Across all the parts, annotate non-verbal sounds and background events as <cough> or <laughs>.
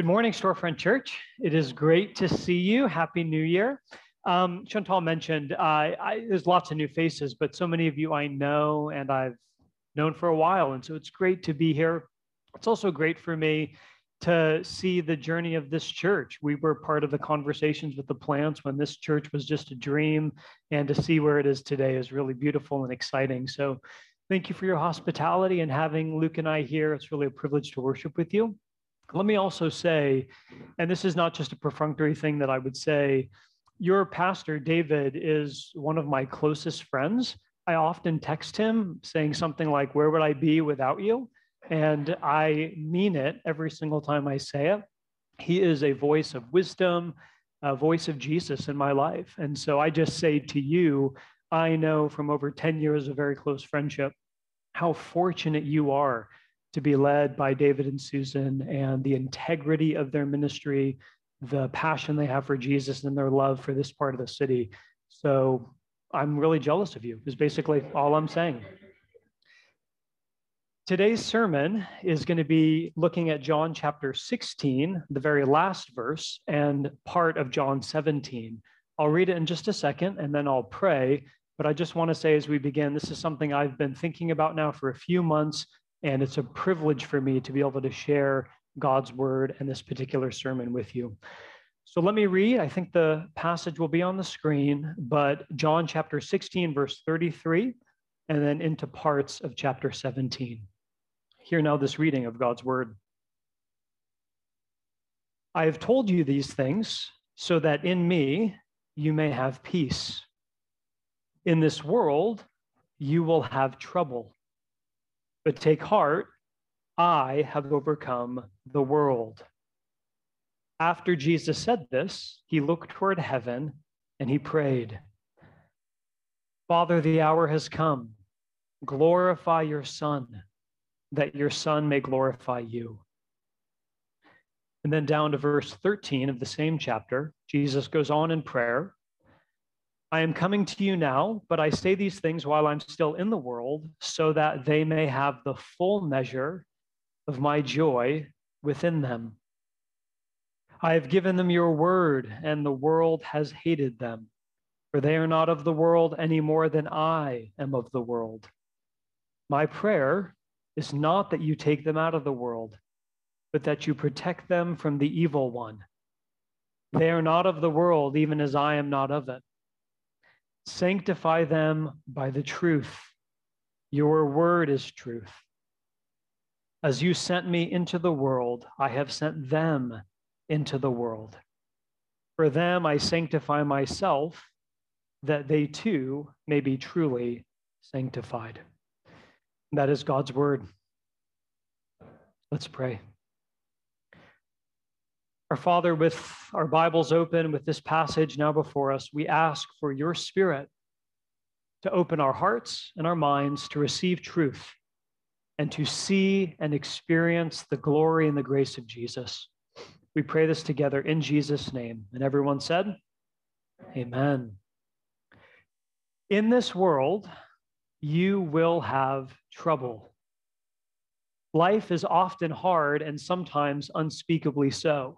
Good morning, Storefront Church. It is great to see you. Happy New Year. Um, Chantal mentioned uh, I, there's lots of new faces, but so many of you I know and I've known for a while. And so it's great to be here. It's also great for me to see the journey of this church. We were part of the conversations with the plants when this church was just a dream, and to see where it is today is really beautiful and exciting. So, thank you for your hospitality and having Luke and I here. It's really a privilege to worship with you. Let me also say, and this is not just a perfunctory thing that I would say, your pastor, David, is one of my closest friends. I often text him saying something like, Where would I be without you? And I mean it every single time I say it. He is a voice of wisdom, a voice of Jesus in my life. And so I just say to you, I know from over 10 years of very close friendship how fortunate you are to be led by David and Susan and the integrity of their ministry, the passion they have for Jesus, and their love for this part of the city. So I'm really jealous of you, is basically all I'm saying. Today's sermon is going to be looking at John chapter 16, the very last verse, and part of John 17. I'll read it in just a second and then I'll pray. But I just want to say as we begin, this is something I've been thinking about now for a few months and it's a privilege for me to be able to share God's word and this particular sermon with you. So let me read. I think the passage will be on the screen, but John chapter 16, verse 33, and then into parts of chapter 17. Hear now this reading of God's word. I have told you these things so that in me you may have peace. In this world you will have trouble. But take heart, I have overcome the world. After Jesus said this, he looked toward heaven and he prayed, Father, the hour has come. Glorify your Son, that your Son may glorify you. And then down to verse 13 of the same chapter, Jesus goes on in prayer I am coming to you now, but I say these things while I'm still in the world, so that they may have the full measure of my joy within them. I have given them your word, and the world has hated them, for they are not of the world any more than I am of the world. My prayer is not that you take them out of the world, but that you protect them from the evil one. They are not of the world, even as I am not of it. Sanctify them by the truth. Your word is truth. As you sent me into the world, I have sent them into the world. For them I sanctify myself, that they too may be truly sanctified. That is God's word. Let's pray. Our Father, with our Bibles open, with this passage now before us, we ask for your Spirit to open our hearts and our minds to receive truth and to see and experience the glory and the grace of Jesus. We pray this together in Jesus' name. And everyone said, Amen. In this world, you will have trouble. Life is often hard and sometimes unspeakably so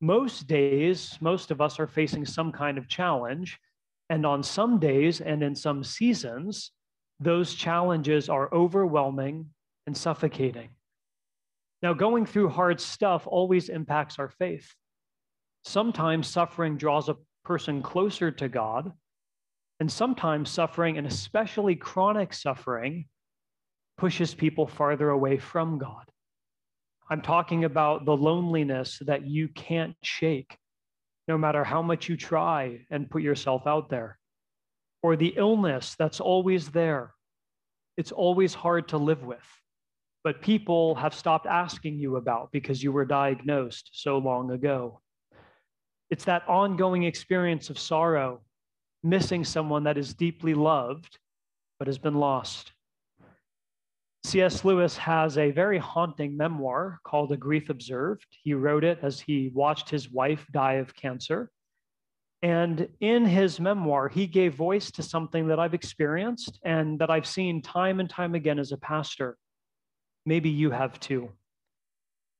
most days, most of us are facing some kind of challenge. And on some days and in some seasons, those challenges are overwhelming and suffocating. Now, going through hard stuff always impacts our faith. Sometimes suffering draws a person closer to God, and sometimes suffering, and especially chronic suffering, pushes people farther away from God. I'm talking about the loneliness that you can't shake, no matter how much you try and put yourself out there, or the illness that's always there. It's always hard to live with, but people have stopped asking you about because you were diagnosed so long ago. It's that ongoing experience of sorrow, missing someone that is deeply loved but has been lost. C.S. Lewis has a very haunting memoir called A Grief Observed. He wrote it as he watched his wife die of cancer. And in his memoir, he gave voice to something that I've experienced and that I've seen time and time again as a pastor. Maybe you have too.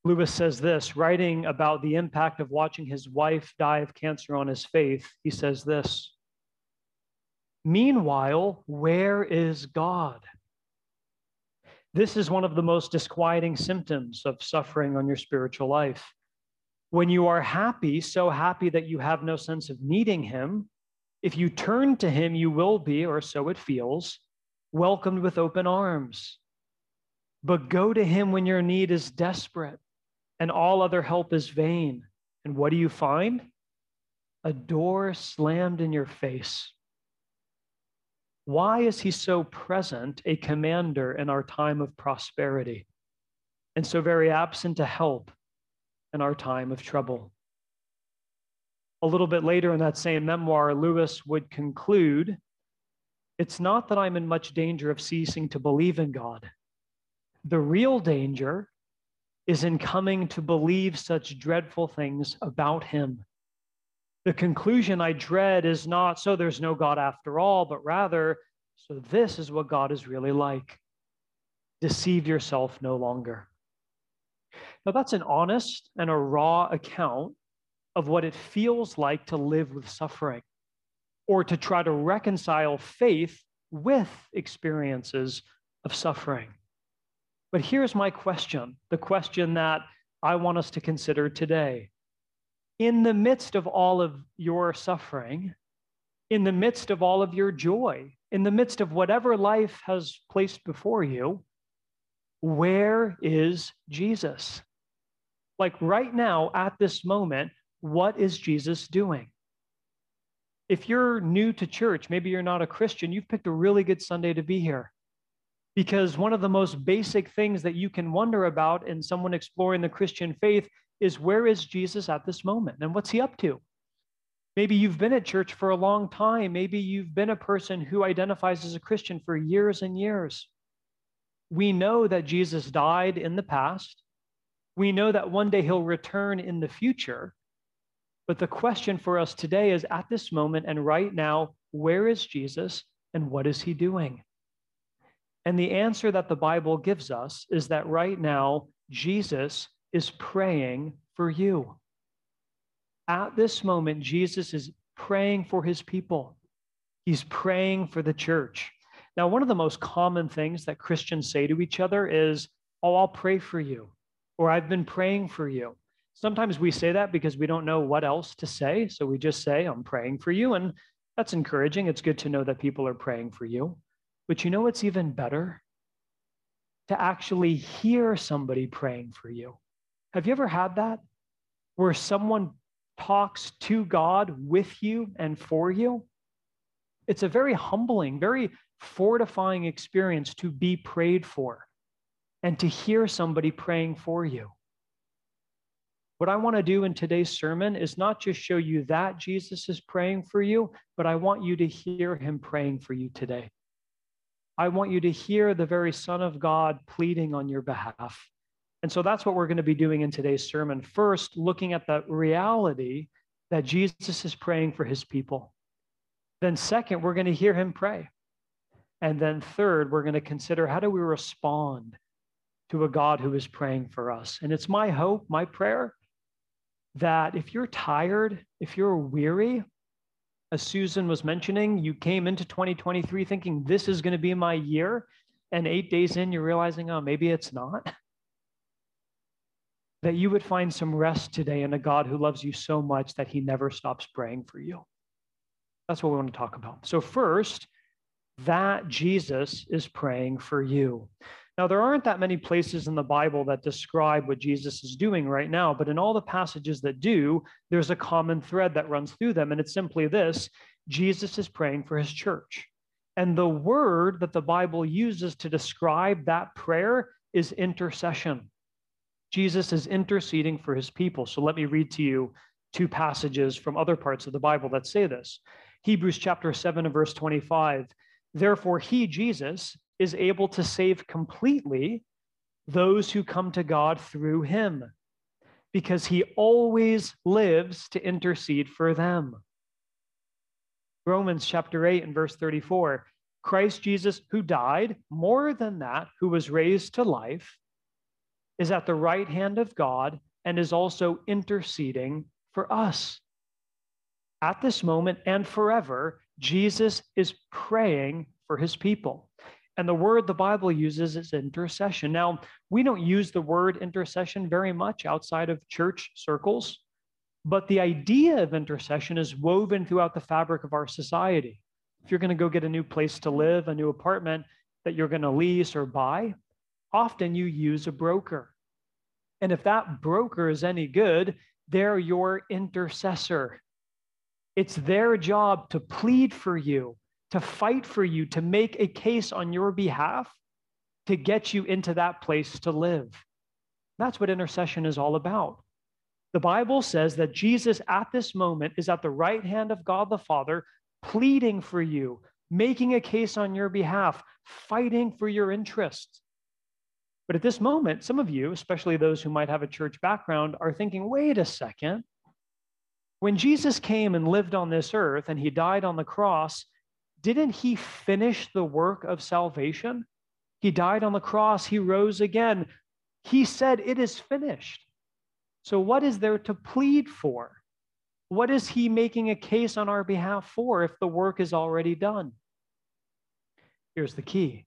Lewis says this, writing about the impact of watching his wife die of cancer on his faith. He says this Meanwhile, where is God? This is one of the most disquieting symptoms of suffering on your spiritual life. When you are happy, so happy that you have no sense of needing Him, if you turn to Him, you will be, or so it feels, welcomed with open arms. But go to Him when your need is desperate and all other help is vain. And what do you find? A door slammed in your face. Why is he so present, a commander in our time of prosperity, and so very absent to help in our time of trouble? A little bit later in that same memoir, Lewis would conclude It's not that I'm in much danger of ceasing to believe in God. The real danger is in coming to believe such dreadful things about him the conclusion I dread is not so there's no God after all, but rather, so this is what God is really like. Deceive yourself no longer. Now, that's an honest and a raw account of what it feels like to live with suffering or to try to reconcile faith with experiences of suffering. But here's my question the question that I want us to consider today in the midst of all of your suffering, in the midst of all of your joy, in the midst of whatever life has placed before you, where is Jesus? Like right now, at this moment, what is Jesus doing? If you're new to church, maybe you're not a Christian, you've picked a really good Sunday to be here. Because one of the most basic things that you can wonder about in someone exploring the Christian faith is where is Jesus at this moment and what's he up to? Maybe you've been at church for a long time. Maybe you've been a person who identifies as a Christian for years and years. We know that Jesus died in the past. We know that one day he'll return in the future. But the question for us today is at this moment and right now, where is Jesus and what is he doing? And the answer that the Bible gives us is that right now, Jesus is praying for you. At this moment, Jesus is praying for his people. He's praying for the church. Now, one of the most common things that Christians say to each other is, Oh, I'll pray for you, or I've been praying for you. Sometimes we say that because we don't know what else to say. So we just say, I'm praying for you. And that's encouraging. It's good to know that people are praying for you. But you know what's even better? To actually hear somebody praying for you. Have you ever had that? Where someone talks to God with you and for you? It's a very humbling, very fortifying experience to be prayed for and to hear somebody praying for you. What I want to do in today's sermon is not just show you that Jesus is praying for you, but I want you to hear him praying for you today. I want you to hear the very Son of God pleading on your behalf. And so that's what we're going to be doing in today's sermon. First, looking at the reality that Jesus is praying for his people. Then, second, we're going to hear him pray. And then, third, we're going to consider how do we respond to a God who is praying for us. And it's my hope, my prayer, that if you're tired, if you're weary, as Susan was mentioning, you came into 2023 thinking this is going to be my year. And eight days in, you're realizing, oh, maybe it's not. That you would find some rest today in a God who loves you so much that he never stops praying for you. That's what we want to talk about. So, first, that Jesus is praying for you. Now, there aren't that many places in the Bible that describe what Jesus is doing right now, but in all the passages that do, there's a common thread that runs through them. And it's simply this Jesus is praying for his church. And the word that the Bible uses to describe that prayer is intercession. Jesus is interceding for his people. So let me read to you two passages from other parts of the Bible that say this. Hebrews chapter 7 and verse 25. Therefore, he, Jesus, is able to save completely those who come to God through him, because he always lives to intercede for them. Romans chapter 8 and verse 34. Christ Jesus, who died, more than that, who was raised to life, is at the right hand of God and is also interceding for us. At this moment and forever, Jesus is praying for his people. And the word the Bible uses is intercession. Now, we don't use the word intercession very much outside of church circles, but the idea of intercession is woven throughout the fabric of our society. If you're going to go get a new place to live, a new apartment that you're going to lease or buy, often you use a broker. And if that broker is any good, they're your intercessor. It's their job to plead for you, to fight for you, to make a case on your behalf, to get you into that place to live. That's what intercession is all about. The Bible says that Jesus at this moment is at the right hand of God the Father, pleading for you, making a case on your behalf, fighting for your interests. But at this moment, some of you, especially those who might have a church background, are thinking, wait a second. When Jesus came and lived on this earth and he died on the cross, didn't he finish the work of salvation? He died on the cross, he rose again. He said, It is finished. So, what is there to plead for? What is he making a case on our behalf for if the work is already done? Here's the key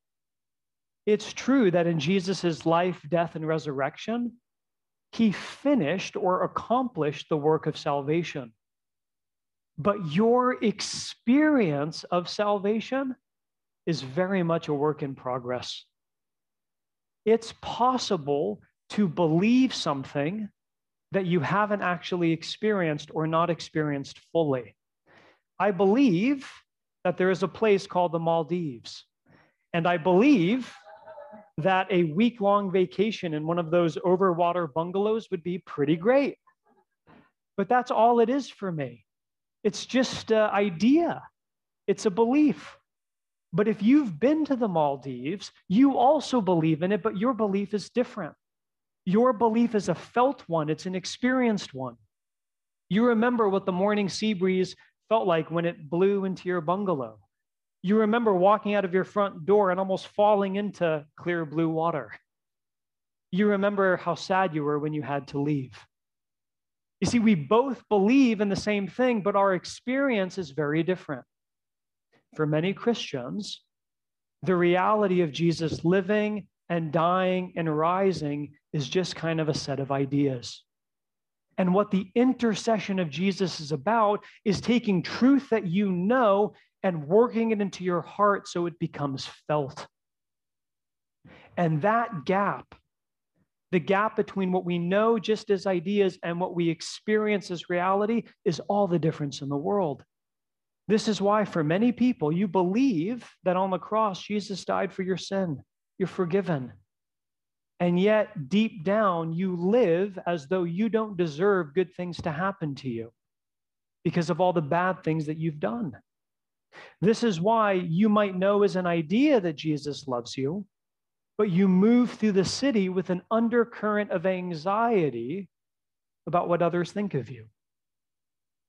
it's true that in Jesus' life, death, and resurrection, he finished or accomplished the work of salvation. But your experience of salvation is very much a work in progress. It's possible to believe something that you haven't actually experienced or not experienced fully. I believe that there is a place called the Maldives. And I believe that a week long vacation in one of those overwater bungalows would be pretty great. But that's all it is for me. It's just an idea, it's a belief. But if you've been to the Maldives, you also believe in it, but your belief is different. Your belief is a felt one, it's an experienced one. You remember what the morning sea breeze felt like when it blew into your bungalow. You remember walking out of your front door and almost falling into clear blue water. You remember how sad you were when you had to leave. You see, we both believe in the same thing, but our experience is very different. For many Christians, the reality of Jesus living and dying and rising is just kind of a set of ideas. And what the intercession of Jesus is about is taking truth that you know and working it into your heart so it becomes felt. And that gap, the gap between what we know just as ideas and what we experience as reality, is all the difference in the world. This is why, for many people, you believe that on the cross, Jesus died for your sin. You're forgiven. And yet, deep down, you live as though you don't deserve good things to happen to you because of all the bad things that you've done. This is why you might know as an idea that Jesus loves you, but you move through the city with an undercurrent of anxiety about what others think of you.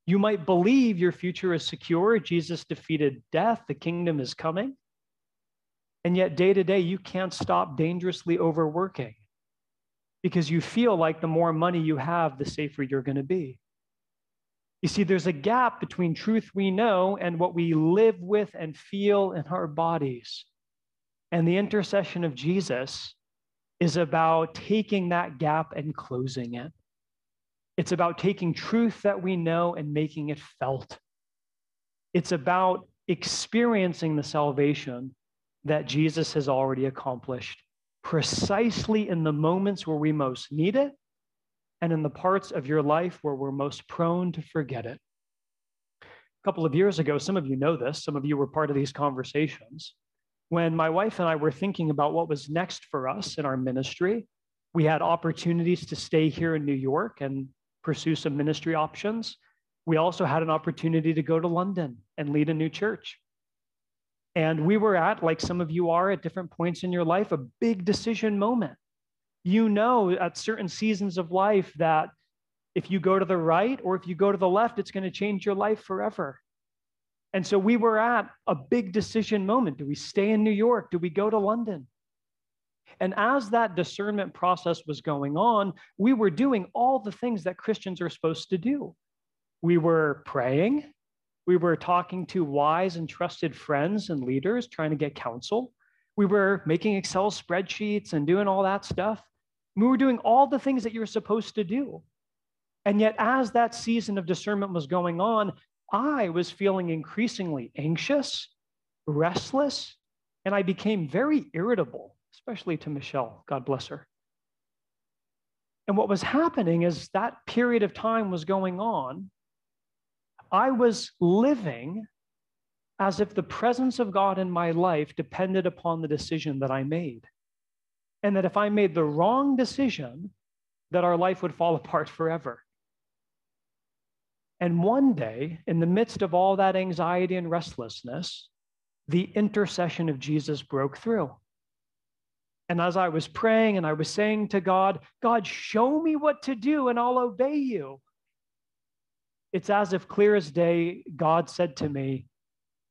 You might believe your future is secure. Jesus defeated death, the kingdom is coming. And yet, day to day, you can't stop dangerously overworking because you feel like the more money you have, the safer you're going to be. You see, there's a gap between truth we know and what we live with and feel in our bodies. And the intercession of Jesus is about taking that gap and closing it. It's about taking truth that we know and making it felt. It's about experiencing the salvation that Jesus has already accomplished precisely in the moments where we most need it and in the parts of your life where we're most prone to forget it. A couple of years ago, some of you know this, some of you were part of these conversations. When my wife and I were thinking about what was next for us in our ministry, we had opportunities to stay here in New York and pursue some ministry options. We also had an opportunity to go to London and lead a new church. And we were at, like some of you are at different points in your life, a big decision moment you know at certain seasons of life that if you go to the right or if you go to the left, it's going to change your life forever. And so we were at a big decision moment. Do we stay in New York? Do we go to London? And as that discernment process was going on, we were doing all the things that Christians are supposed to do. We were praying, we were talking to wise and trusted friends and leaders, trying to get counsel. We were making Excel spreadsheets and doing all that stuff. We were doing all the things that you're supposed to do. And yet, as that season of discernment was going on, I was feeling increasingly anxious, restless, and I became very irritable, especially to Michelle. God bless her. And what was happening is that period of time was going on. I was living as if the presence of God in my life depended upon the decision that I made. And that if I made the wrong decision, that our life would fall <laughs> apart forever. And one day, in the midst of all that anxiety and restlessness, the intercession of Jesus broke through. And as I was praying and I was saying to God, God, show me what to do and I'll obey you. It's as if clear as day, God said to me,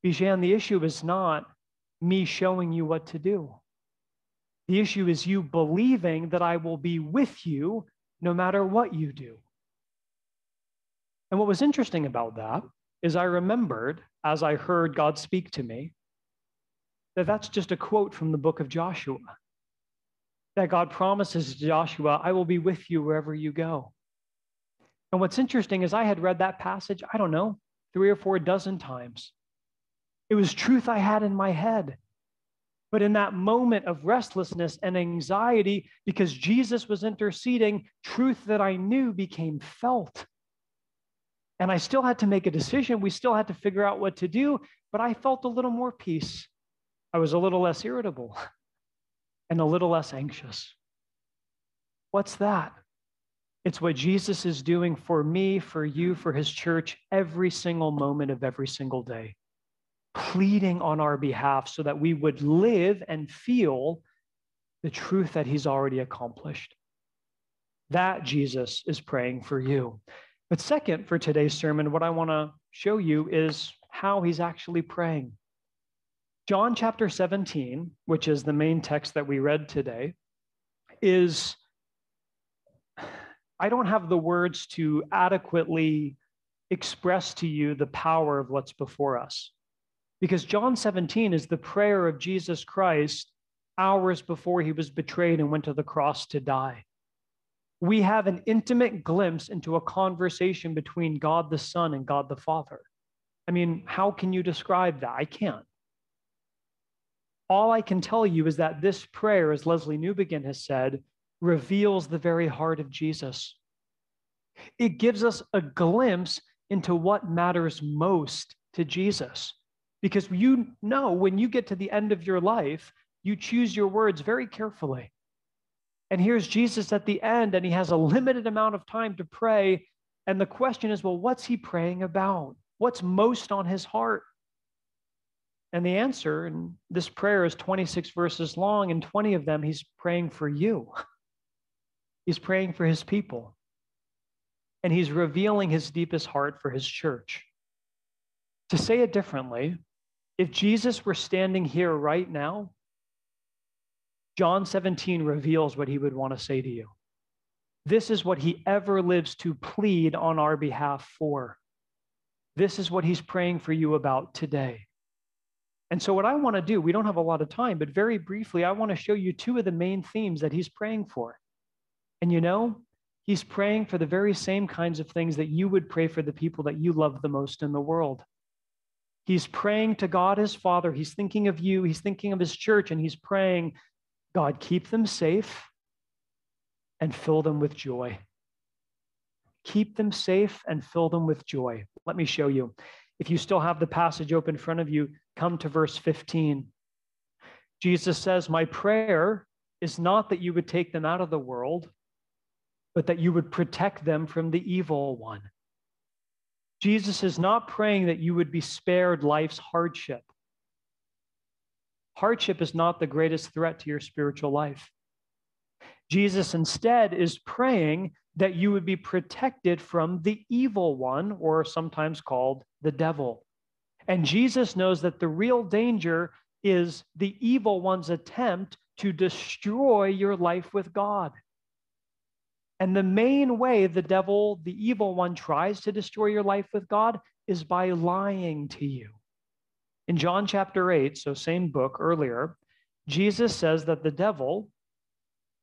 Bijan, the issue is not me showing you what to do. The issue is you believing that I will be with you no matter what you do. And what was interesting about that is I remembered as I heard God speak to me that that's just a quote from the book of Joshua. That God promises Joshua, I will be with you wherever you go. And what's interesting is I had read that passage, I don't know, three or four dozen times. It was truth I had in my head. But in that moment of restlessness and anxiety, because Jesus was interceding, truth that I knew became felt. And I still had to make a decision. We still had to figure out what to do, but I felt a little more peace. I was a little less irritable <laughs> and a little less anxious. What's that? It's what Jesus is doing for me, for you, for his church every single moment of every single day, pleading on our behalf so that we would live and feel the truth that he's already accomplished. That Jesus is praying for you. But second, for today's sermon, what I want to show you is how he's actually praying. John chapter 17, which is the main text that we read today, is I don't have the words to adequately express to you the power of what's before us. Because John 17 is the prayer of Jesus Christ hours before he was betrayed and went to the cross to die we have an intimate glimpse into a conversation between God the Son and God the Father. I mean, how can you describe that? I can't. All I can tell you is that this prayer, as Lesslie Newbigin has said, reveals the very heart of Jesus. It gives us a glimpse into what matters most to Jesus. Because you know, when you get to the end of your life, you choose your words very carefully. And here's Jesus at the end, and he has a limited amount of time to pray. And the question is, well, what's he praying about? What's most on his heart? And the answer, and this prayer is 26 verses long, and 20 of them he's praying for you. <laughs> He's praying for his people. And he's revealing his deepest heart for his church. To say it differently, if Jesus were standing here right now, John 17 reveals what he would want to say to you. This is what he ever lives to plead on our behalf for. This is what he's praying for you about today. And so, what I want to do, we don't have a lot of time, but very briefly, I want to show you two of the main themes that he's praying for. And you know, he's praying for the very same kinds of things that you would pray for the people that you love the most in the world. He's praying to God his Father. He's thinking of you. He's thinking of his church, and he's praying God, keep them safe and fill them with joy. Keep them safe and fill them with joy. Let me show you. If you still have the passage open in front of you, come to verse 15. Jesus says, My prayer is not that you would take them out of the world, but that you would protect them from the evil one. Jesus is not praying that you would be spared life's hardship. Hardship is not the greatest threat to your spiritual life. Jesus instead is praying that you would be protected from the evil one, or sometimes called the devil. And Jesus knows that the real danger is the evil one's attempt to destroy your life with God. And the main way the devil, the evil one, tries to destroy your life with God is by lying to you. In John chapter 8, so same book earlier, Jesus says that the devil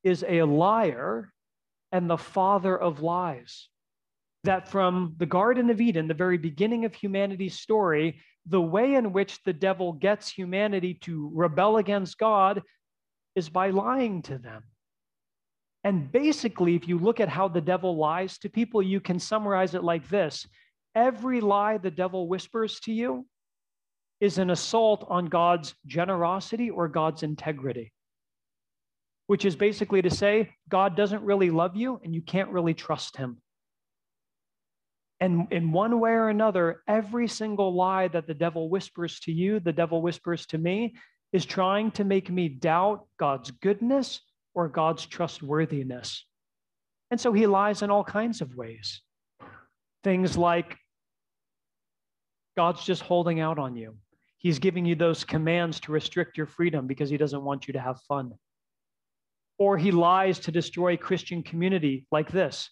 is a liar and the father of lies. That from the Garden of Eden, the very beginning of humanity's story, the way in which the devil gets humanity to rebel against God is by lying to them. And basically, if you look at how the devil lies to people, you can summarize it like this every lie the devil whispers to you is an assault on God's generosity or God's integrity, which is basically to say, God doesn't really love you and you can't really trust him. And in one way or another, every single lie that the devil whispers to you, the devil whispers to me, is trying to make me doubt God's goodness or God's trustworthiness. And so he lies in all kinds of ways. Things like God's just holding out on you. He's giving you those commands to restrict your freedom because he doesn't want you to have fun. Or he lies to destroy Christian community like this.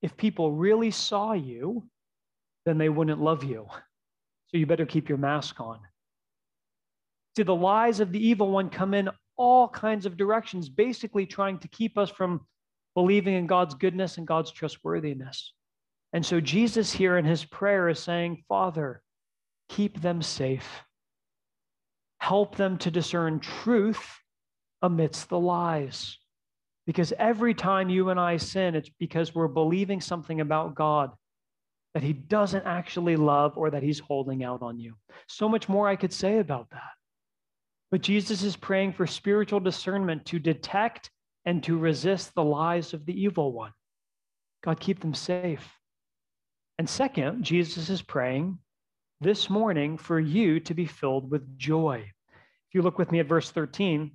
If people really saw you, then they wouldn't love you. So you better keep your mask on. See, the lies of the evil one come in all kinds of directions, basically trying to keep us from believing in God's goodness and God's trustworthiness. And so Jesus here in his prayer is saying, Father, keep them safe. Help them to discern truth amidst the lies. Because every time you and I sin, it's because we're believing something about God that he doesn't actually love or that he's holding out on you. So much more I could say about that. But Jesus is praying for spiritual discernment to detect and to resist the lies of the evil one. God, keep them safe. And second, Jesus is praying this morning for you to be filled with joy. If you look with me at verse 13,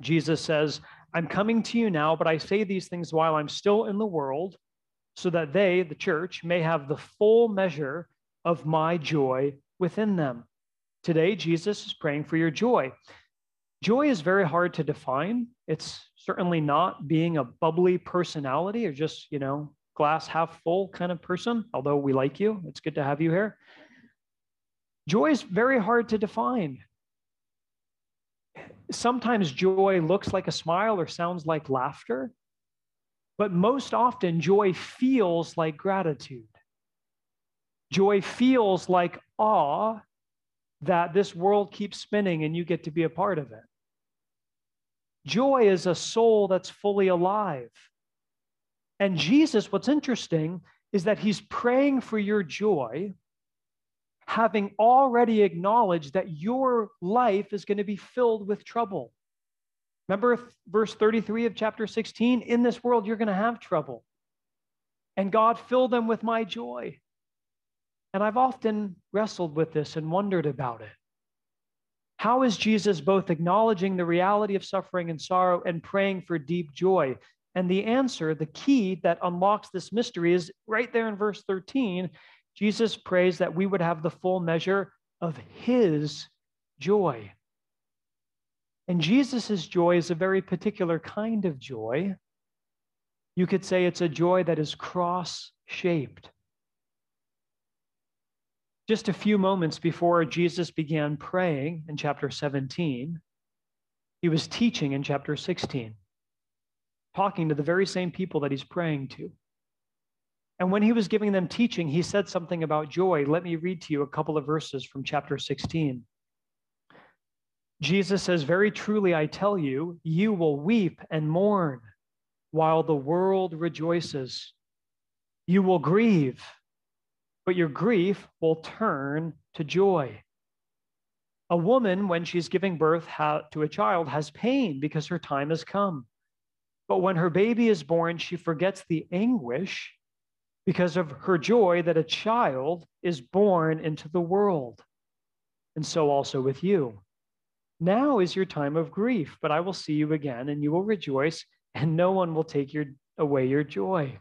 Jesus says, I'm coming to you now, but I say these things while I'm still in the world, so that they, the church, may have the full measure of my joy within them. Today, Jesus is praying for your joy. Joy is very hard to define. It's certainly not being a bubbly personality or just, you know, glass half full kind of person, although we like you. It's good to have you here. Joy is very hard to define. Sometimes joy looks like a smile or sounds like laughter, but most often joy feels like gratitude. Joy feels like awe that this world keeps spinning and you get to be a part of it. Joy is a soul that's fully alive. And Jesus, what's interesting is that he's praying for your joy, having already acknowledged that your life is going to be filled with trouble. Remember verse 33 of chapter 16? In this world, you're going to have trouble. And God, fill them with my joy. And I've often wrestled with this and wondered about it. How is Jesus both acknowledging the reality of suffering and sorrow and praying for deep joy? And the answer, the key that unlocks this mystery is right there in verse 13. Jesus prays that we would have the full measure of his joy. And Jesus' joy is a very particular kind of joy. You could say it's a joy that is cross shaped. Just a few moments before Jesus began praying in chapter 17, he was teaching in chapter 16, talking to the very same people that he's praying to. And when he was giving them teaching, he said something about joy. Let me read to you a couple of verses from chapter 16. Jesus says, Very truly, I tell you, you will weep and mourn while the world rejoices. You will grieve but your grief will turn to joy. A woman, when she's giving birth to a child, has pain because her time has come. But when her baby is born, she forgets the anguish because of her joy that a child is born into the world. And so also with you. Now is your time of grief, but I will see you again, and you will rejoice, and no one will take your, away your joy.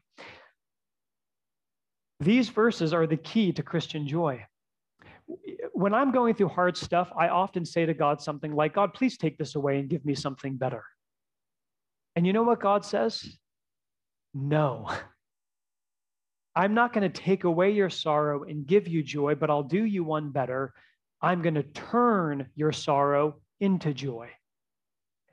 These verses are the key to Christian joy. When I'm going through hard stuff, I often say to God something like, God, please take this away and give me something better. And you know what God says? No. <laughs> I'm not going to take away your sorrow and give you joy, but I'll do you one better. I'm going to turn your sorrow into joy.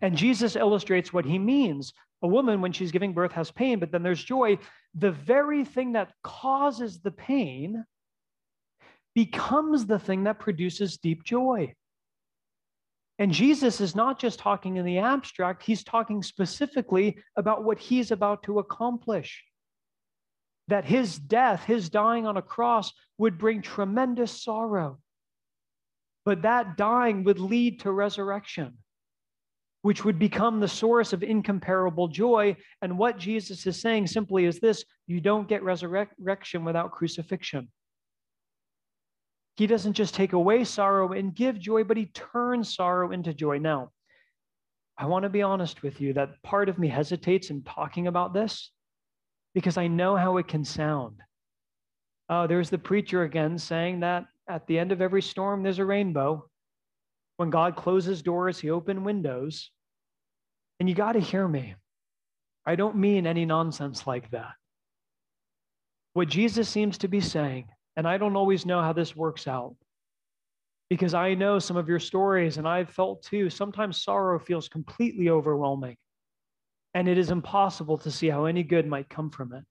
And Jesus illustrates what he means. A woman, when she's giving birth, has pain, but then there's joy. The very thing that causes the pain becomes the thing that produces deep joy. And Jesus is not just talking in the abstract, he's talking specifically about what he's about to accomplish. That his death, his dying on a cross, would bring tremendous sorrow. But that dying would lead to resurrection, which would become the source of incomparable joy. And what Jesus is saying simply is this you don't get resurrection without crucifixion. He doesn't just take away sorrow and give joy, but he turns sorrow into joy. Now, I want to be honest with you that part of me hesitates in talking about this because I know how it can sound. Uh, there's the preacher again saying that at the end of every storm, there's a rainbow. When God closes doors, he opens windows. And you got to hear me. I don't mean any nonsense like that. What Jesus seems to be saying and I don't always know how this works out because I know some of your stories and I've felt too. Sometimes sorrow feels completely overwhelming and it is impossible to see how any good might come from it.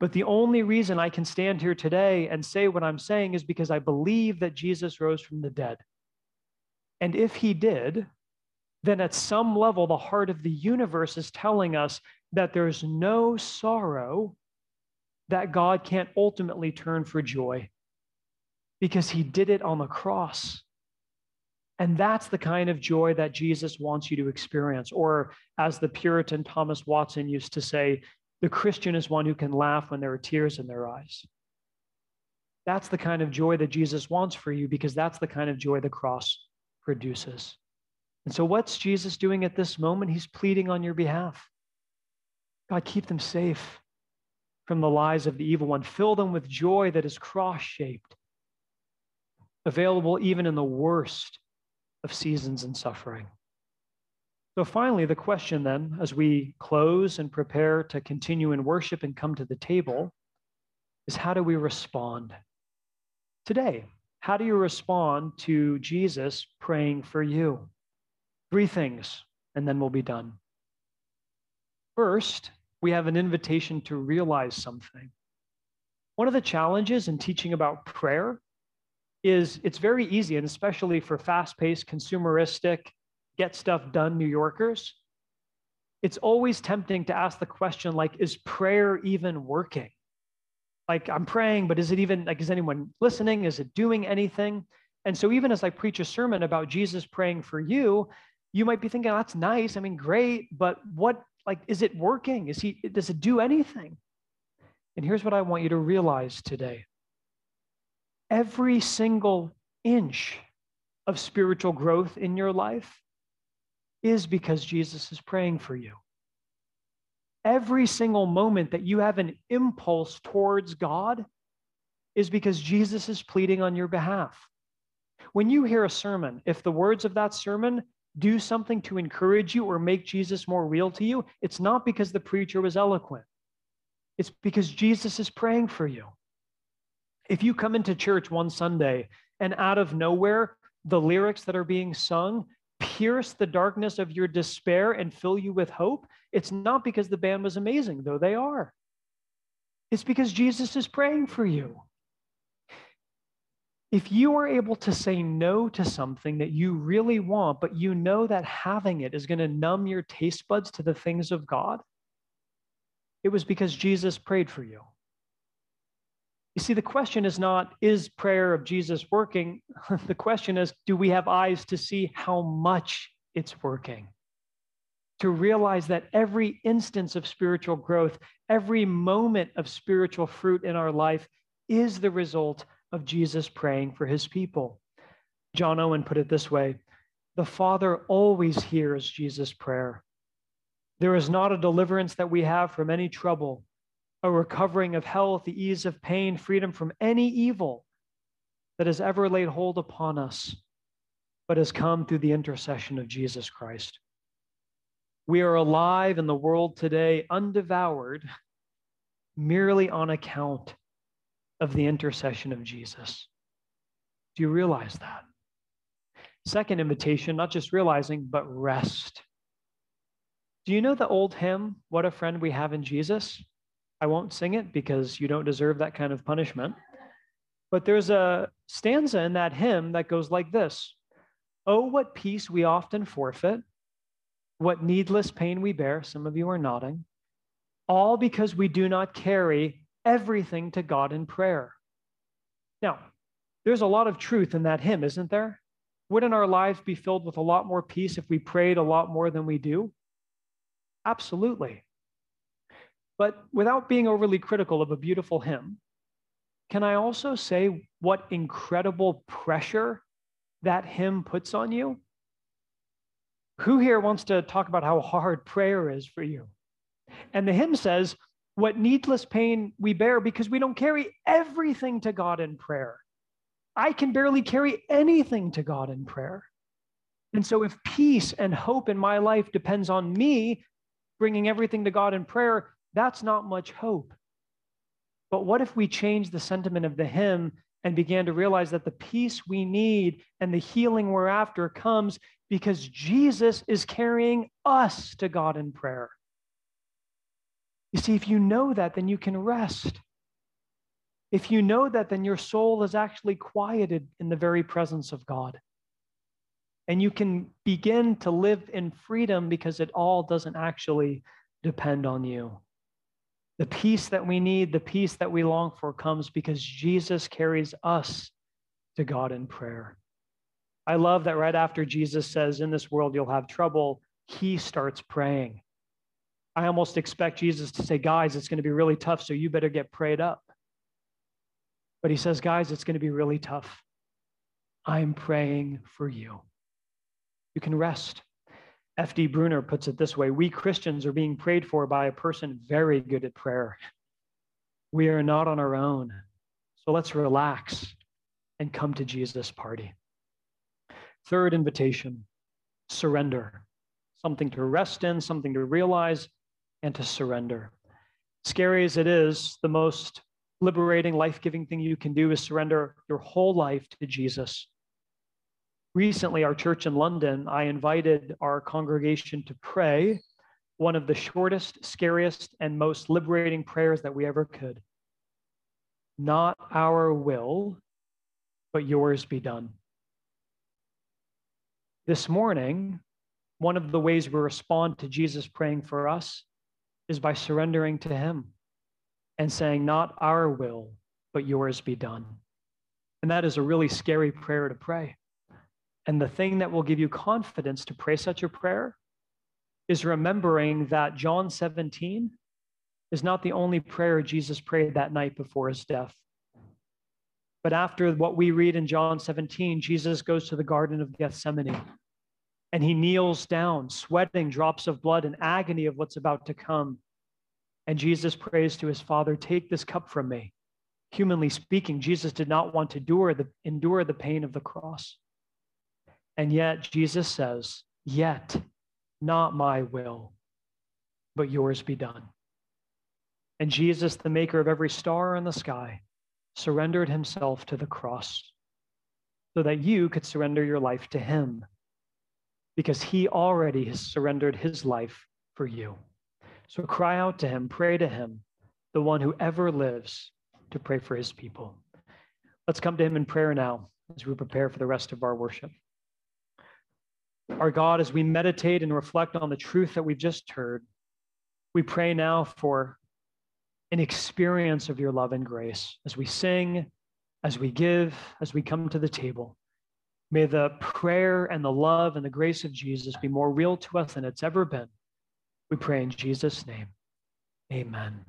But the only reason I can stand here today and say what I'm saying is because I believe that Jesus rose from the dead. And if he did, then at some level, the heart of the universe is telling us that there's no sorrow that God can't ultimately turn for joy because he did it on the cross. And that's the kind of joy that Jesus wants you to experience. Or, as the Puritan Thomas Watson used to say, the Christian is one who can laugh when there are tears in their eyes. That's the kind of joy that Jesus wants for you because that's the kind of joy the cross produces. And so, what's Jesus doing at this moment? He's pleading on your behalf. God, keep them safe from the lies of the evil one. Fill them with joy that is cross shaped, available even in the worst of seasons and suffering. So, finally, the question then, as we close and prepare to continue in worship and come to the table, is how do we respond today? How do you respond to Jesus praying for you? Three things, and then we'll be done. First, we have an invitation to realize something. One of the challenges in teaching about prayer is it's very easy, and especially for fast paced, consumeristic, get stuff done New Yorkers, it's always tempting to ask the question like, is prayer even working? Like, I'm praying, but is it even, like, is anyone listening? Is it doing anything? And so, even as I preach a sermon about Jesus praying for you, you might be thinking, oh, that's nice. I mean, great, but what like is it working? Is he does it do anything? And here's what i want you to realize today. Every single inch of spiritual growth in your life is because jesus is praying for you. Every single moment that you have an impulse towards god is because jesus is pleading on your behalf. When you hear a sermon if the words of that sermon do something to encourage you or make Jesus more real to you, it's not because the preacher was eloquent. It's because Jesus is praying for you. If you come into church one Sunday and out of nowhere, the lyrics that are being sung pierce the darkness of your despair and fill you with hope, it's not because the band was amazing, though they are. It's because Jesus is praying for you. If you are able to say no to something that you really want, but you know that having it is going to numb your taste buds to the things of God, it was because Jesus prayed for you. You see, the question is not, is prayer of Jesus working? <laughs> the question is, do we have eyes to see how much it's working? To realize that every instance of spiritual growth, every moment of spiritual fruit in our life is the result of Jesus praying for his people. John Owen put it this way The Father always hears Jesus' prayer. There is not a deliverance that we have from any trouble, a recovering of health, the ease of pain, freedom from any evil that has ever laid hold upon us, but has come through the intercession of Jesus Christ. We are alive in the world today, undevoured, merely on account of the intercession of Jesus. Do you realize that? Second invitation, not just realizing, but rest. Do you know the old hymn, What a Friend We Have in Jesus? I won't sing it because you don't deserve that kind of punishment. But there's a stanza in that hymn that goes like this Oh, what peace we often forfeit, what needless pain we bear. Some of you are nodding. All because we do not carry everything to God in prayer. Now, there's a lot of truth in that hymn, isn't there? Wouldn't our lives be filled with a lot more peace if we prayed a lot more than we do? Absolutely. But without being overly critical of a beautiful hymn, can I also say what incredible pressure that hymn puts on you? Who here wants to talk about how hard prayer is for you? And the hymn says, What needless pain we bear because we don't carry everything to God in prayer. I can barely carry anything to God in prayer. And so, if peace and hope in my life depends on me bringing everything to God in prayer, that's not much hope. But what if we change the sentiment of the hymn and began to realize that the peace we need and the healing we're after comes because Jesus is carrying us to God in prayer? You see, if you know that, then you can rest. If you know that, then your soul is actually quieted in the very presence of God. And you can begin to live in freedom because it all doesn't actually depend on you. The peace that we need, the peace that we long for comes because Jesus carries us to God in prayer. I love that right after Jesus says, In this world you'll have trouble, he starts praying. I almost expect Jesus to say, Guys, it's going to be really tough, so you better get prayed up. But he says, Guys, it's going to be really tough. I'm praying for you. You can rest. F.D. Bruner puts it this way We Christians are being prayed for by a person very good at prayer. We are not on our own. So let's relax and come to Jesus' party. Third invitation surrender. Something to rest in, something to realize, and to surrender. Scary as it is, the most liberating, life giving thing you can do is surrender your whole life to Jesus recently, our church in London, I invited our congregation to pray one of the shortest, scariest, and most liberating prayers that we ever could. Not our will, but yours be done. This morning, one of the ways we respond to Jesus praying for us is by surrendering to Him and saying, Not our will, but yours be done. And that is a really scary prayer to pray. And the thing that will give you confidence to pray such a prayer is remembering that John 17 is not the only prayer Jesus prayed that night before his death. But after what we read in John 17, Jesus goes to the Garden of Gethsemane and he kneels down, sweating drops of blood in agony of what's about to come. And Jesus prays to his Father, Take this cup from me. Humanly speaking, Jesus did not want to endure the, endure the pain of the cross. And yet Jesus says, Yet not my will, but yours be done. And Jesus, the maker of every star in the sky, surrendered himself to the cross so that you could surrender your life to him because he already has surrendered his life for you. So cry out to him, pray to him, the one who ever lives to pray for his people. Let's come to him in prayer now as we prepare for the rest of our worship. Our God, as we meditate and reflect on the truth that we've just heard, we pray now for an experience of your love and grace as we sing, as we give, as we come to the table. May the prayer and the love and the grace of Jesus be more real to us than it's ever been. We pray in Jesus' name. Amen.